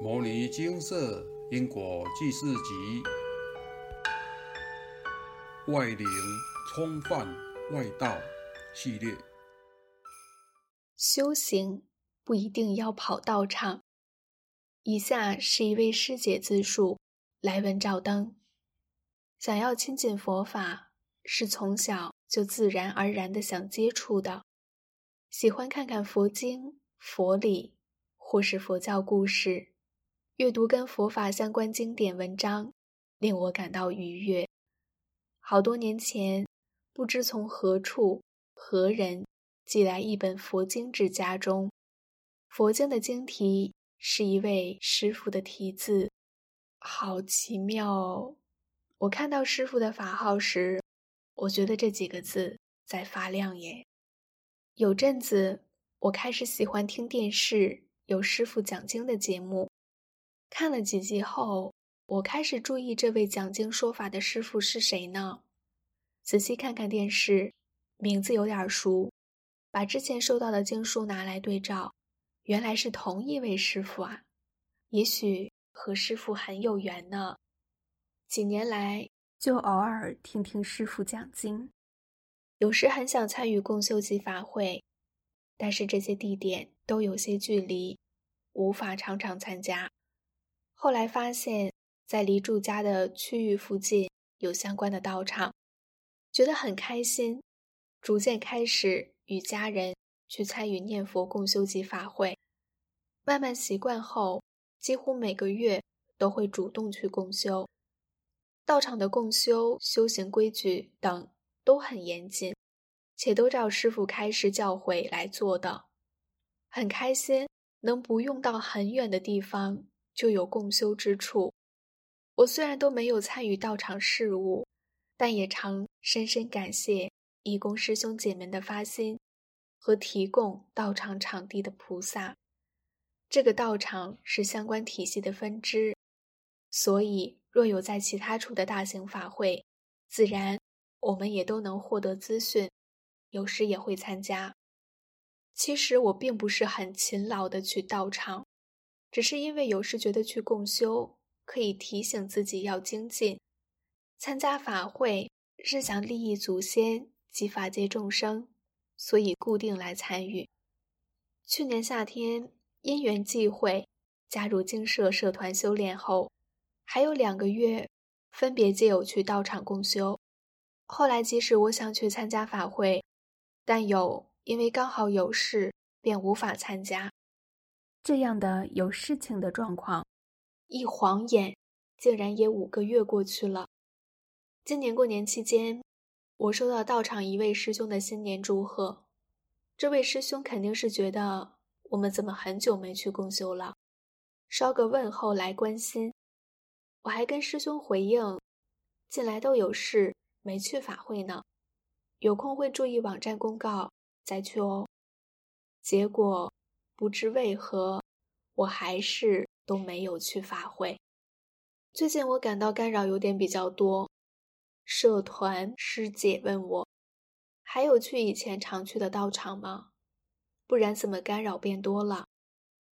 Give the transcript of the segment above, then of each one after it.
《摩尼金色因果记事集》外灵冲犯外道系列。修行不一定要跑道场。以下是一位师姐自述：来文照灯。想要亲近佛法，是从小就自然而然的想接触的，喜欢看看佛经、佛理，或是佛教故事。阅读跟佛法相关经典文章，令我感到愉悦。好多年前，不知从何处何人寄来一本佛经至家中。佛经的经题是一位师傅的题字，好奇妙哦！我看到师傅的法号时，我觉得这几个字在发亮耶。有阵子，我开始喜欢听电视有师傅讲经的节目。看了几集后，我开始注意这位讲经说法的师傅是谁呢？仔细看看电视，名字有点熟，把之前收到的经书拿来对照，原来是同一位师傅啊！也许和师傅很有缘呢。几年来，就偶尔听听师傅讲经，有时很想参与共修及法会，但是这些地点都有些距离，无法常常参加。后来发现，在离住家的区域附近有相关的道场，觉得很开心，逐渐开始与家人去参与念佛共修及法会。慢慢习惯后，几乎每个月都会主动去共修。道场的共修、修行规矩等都很严谨，且都照师傅开示教诲来做的，很开心能不用到很远的地方。就有共修之处。我虽然都没有参与道场事务，但也常深深感谢义工师兄姐们的发心和提供道场场地的菩萨。这个道场是相关体系的分支，所以若有在其他处的大型法会，自然我们也都能获得资讯，有时也会参加。其实我并不是很勤劳的去道场。只是因为有时觉得去共修可以提醒自己要精进，参加法会是想利益祖先及法界众生，所以固定来参与。去年夏天因缘际会加入精舍社团修炼后，还有两个月分别皆有去道场共修。后来即使我想去参加法会，但有因为刚好有事，便无法参加。这样的有事情的状况，一晃眼，竟然也五个月过去了。今年过年期间，我收到道场一位师兄的新年祝贺。这位师兄肯定是觉得我们怎么很久没去共修了，捎个问候来关心。我还跟师兄回应，近来都有事没去法会呢，有空会注意网站公告再去哦。结果。不知为何，我还是都没有去法会。最近我感到干扰有点比较多，社团师姐问我，还有去以前常去的道场吗？不然怎么干扰变多了？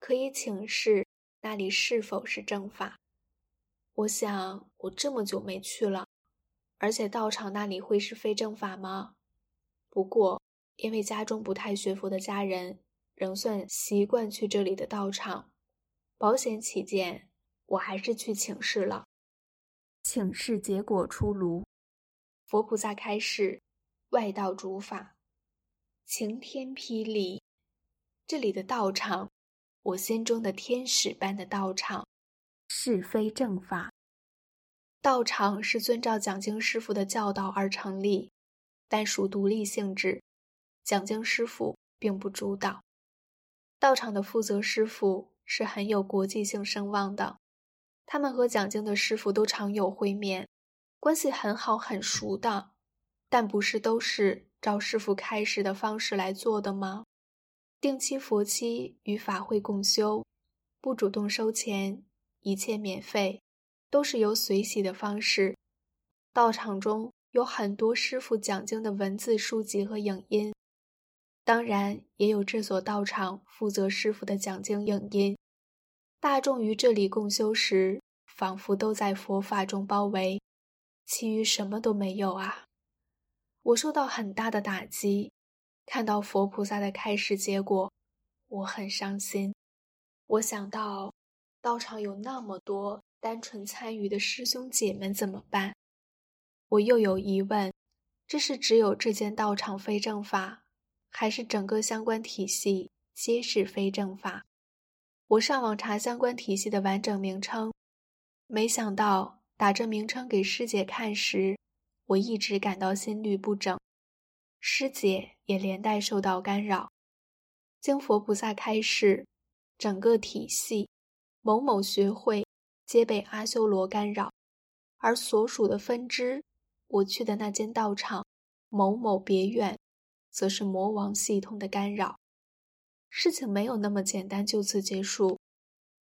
可以请示那里是否是正法？我想我这么久没去了，而且道场那里会是非正法吗？不过因为家中不太学佛的家人。仍算习惯去这里的道场，保险起见，我还是去请示了。请示结果出炉，佛菩萨开示，外道主法，晴天霹雳。这里的道场，我心中的天使般的道场，是非正法。道场是遵照讲经师傅的教导而成立，但属独立性质，讲经师傅并不主导。道场的负责师傅是很有国际性声望的，他们和讲经的师傅都常有会面，关系很好很熟的。但不是都是照师傅开示的方式来做的吗？定期佛期与法会共修，不主动收钱，一切免费，都是由随喜的方式。道场中有很多师傅讲经的文字书籍和影音。当然，也有这所道场负责师傅的讲经影音。大众于这里共修时，仿佛都在佛法中包围，其余什么都没有啊！我受到很大的打击，看到佛菩萨的开示结果，我很伤心。我想到，道场有那么多单纯参与的师兄姐们怎么办？我又有疑问：这是只有这间道场非正法，还是整个相关体系皆是非正法？我上网查相关体系的完整名称，没想到打这名称给师姐看时，我一直感到心律不整，师姐也连带受到干扰。经佛菩萨开示。整个体系，某某学会皆被阿修罗干扰，而所属的分支，我去的那间道场某某别院，则是魔王系统的干扰。事情没有那么简单就此结束，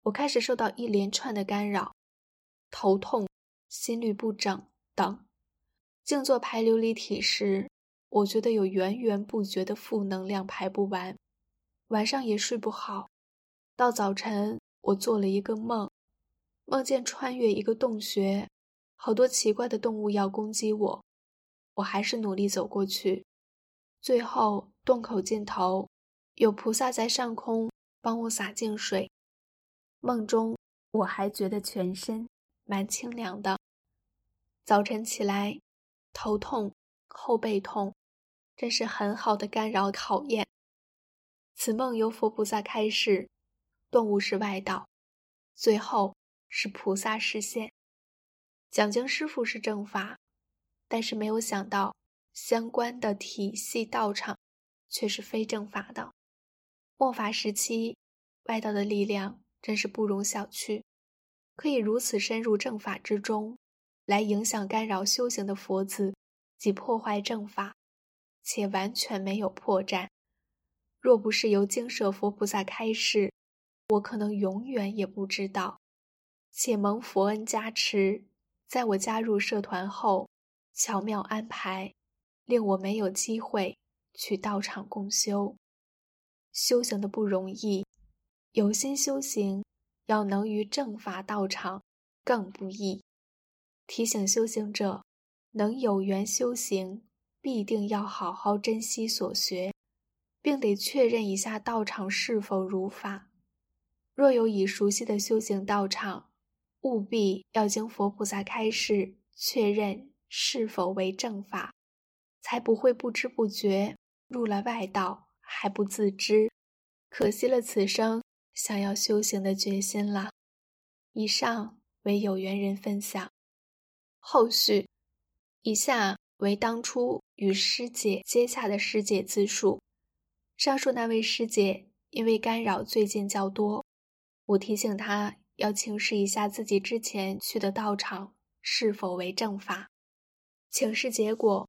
我开始受到一连串的干扰，头痛、心率不整等。静坐排琉璃体时，我觉得有源源不绝的负能量排不完，晚上也睡不好。到早晨，我做了一个梦，梦见穿越一个洞穴，好多奇怪的动物要攻击我，我还是努力走过去。最后，洞口尽头有菩萨在上空帮我洒净水。梦中我还觉得全身蛮清凉的。早晨起来，头痛、后背痛，真是很好的干扰考验。此梦由佛菩萨开示。动物是外道，最后是菩萨示现。讲经师傅是正法，但是没有想到相关的体系道场却是非正法的。末法时期，外道的力量真是不容小觑，可以如此深入正法之中，来影响干扰修行的佛子及破坏正法，且完全没有破绽。若不是由精舍佛菩萨开示。我可能永远也不知道，且蒙佛恩加持，在我加入社团后，巧妙安排，令我没有机会去道场共修。修行的不容易，有心修行，要能于正法道场更不易。提醒修行者，能有缘修行，必定要好好珍惜所学，并得确认一下道场是否如法。若有已熟悉的修行道场，务必要经佛菩萨开示确认是否为正法，才不会不知不觉入了外道还不自知，可惜了此生想要修行的决心了。以上为有缘人分享，后续以下为当初与师姐接洽的师姐自述。上述那位师姐因为干扰最近较多。我提醒她要请示一下自己之前去的道场是否为正法。请示结果，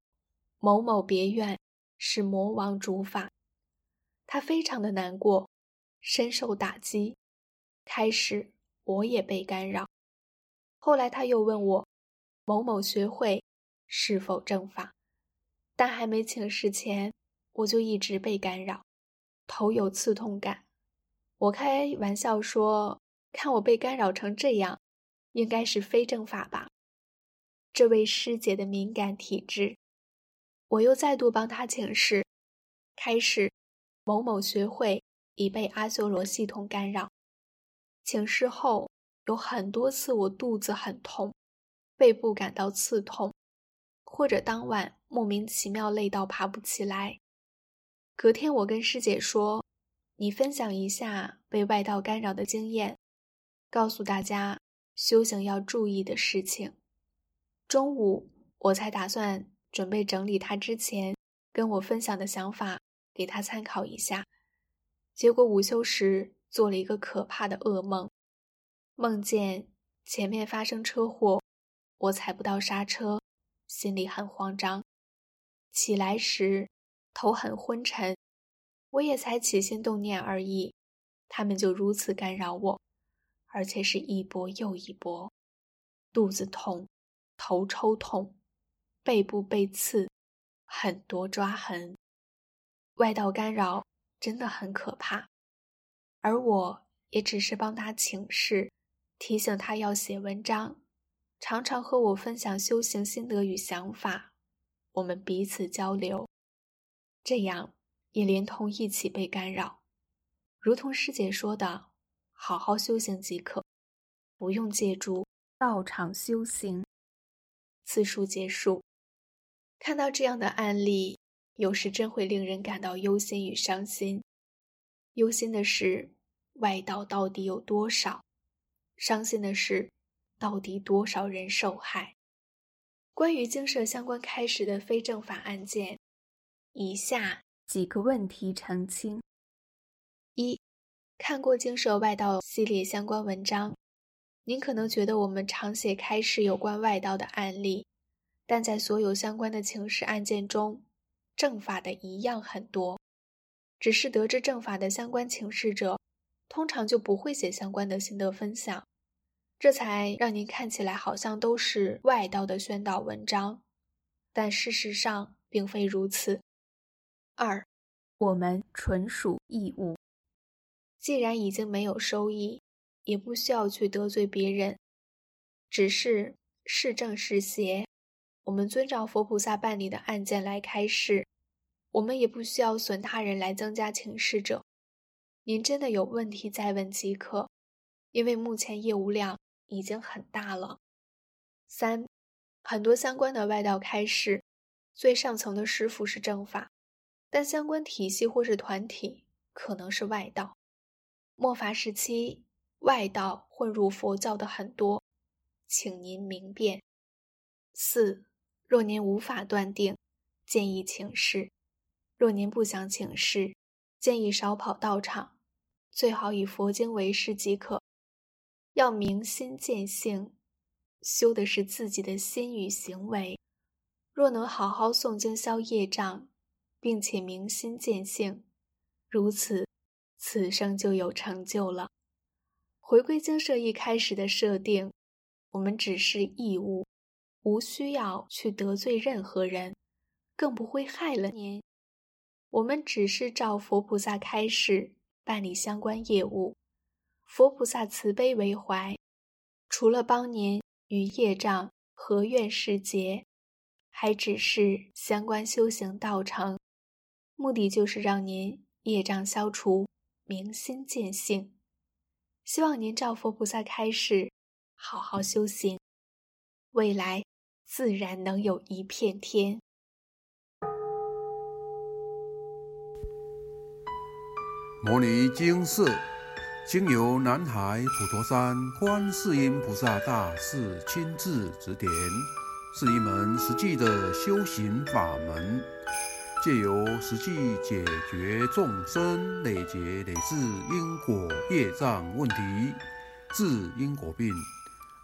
某某别院是魔王主法。他非常的难过，深受打击。开始我也被干扰。后来他又问我，某某学会是否正法？但还没请示前，我就一直被干扰，头有刺痛感。我开玩笑说：“看我被干扰成这样，应该是非正法吧？”这位师姐的敏感体质，我又再度帮他请示。开始，某某学会已被阿修罗系统干扰。请示后，有很多次我肚子很痛，背部感到刺痛，或者当晚莫名其妙累到爬不起来。隔天，我跟师姐说。你分享一下被外道干扰的经验，告诉大家修行要注意的事情。中午我才打算准备整理他之前跟我分享的想法，给他参考一下。结果午休时做了一个可怕的噩梦，梦见前面发生车祸，我踩不到刹车，心里很慌张。起来时头很昏沉。我也才起心动念而已，他们就如此干扰我，而且是一波又一波，肚子痛，头抽痛，背部被刺，很多抓痕。外道干扰真的很可怕，而我也只是帮他请示，提醒他要写文章，常常和我分享修行心得与想法，我们彼此交流，这样也连同一起被干扰。如同师姐说的，好好修行即可，不用借助道场修行。次数结束，看到这样的案例，有时真会令人感到忧心与伤心。忧心的是，外道到底有多少？伤心的是，到底多少人受害？关于经社相关开始的非正法案件，以下几个问题澄清。一，看过经社外道系列相关文章，您可能觉得我们常写开示有关外道的案例，但在所有相关的情事案件中，正法的一样很多。只是得知正法的相关情事者，通常就不会写相关的心得分享，这才让您看起来好像都是外道的宣导文章，但事实上并非如此。二，我们纯属义务。既然已经没有收益，也不需要去得罪别人，只是是正是邪，我们遵照佛菩萨办理的案件来开示，我们也不需要损他人来增加请示者。您真的有问题再问即可，因为目前业务量已经很大了。三，很多相关的外道开示，最上层的师傅是正法，但相关体系或是团体可能是外道。末法时期，外道混入佛教的很多，请您明辨。四，若您无法断定，建议请示；若您不想请示，建议少跑道场，最好以佛经为师即可。要明心见性，修的是自己的心与行为。若能好好诵经消业障，并且明心见性，如此。此生就有成就了。回归经社一开始的设定，我们只是义务，无需要去得罪任何人，更不会害了您。我们只是照佛菩萨开示办理相关业务。佛菩萨慈悲为怀，除了帮您与业障和愿世结，还只是相关修行道成，目的就是让您业障消除。明心见性，希望您照佛菩萨开示，好好修行，未来自然能有一片天。摩尼经寺经由南海普陀山观世音菩萨大士亲自指点，是一门实际的修行法门。借由实际解决众生累劫累世因果业障问题，治因果病，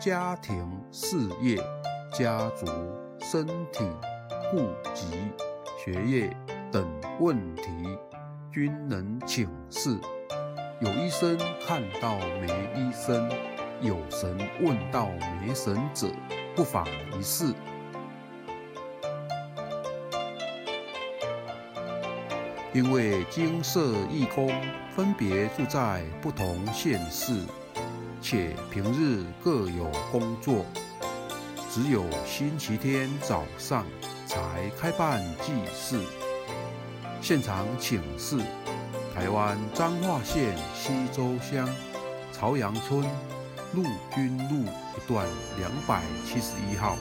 家庭、事业、家族、身体、户籍、学业等问题，均能请示。有医生看到没医生，有神问到没神者，不妨一试。因为金色义工分别住在不同县市，且平日各有工作，只有星期天早上才开办祭祀。现场请示：台湾彰化县西周乡朝阳村陆军路一段两百七十一号。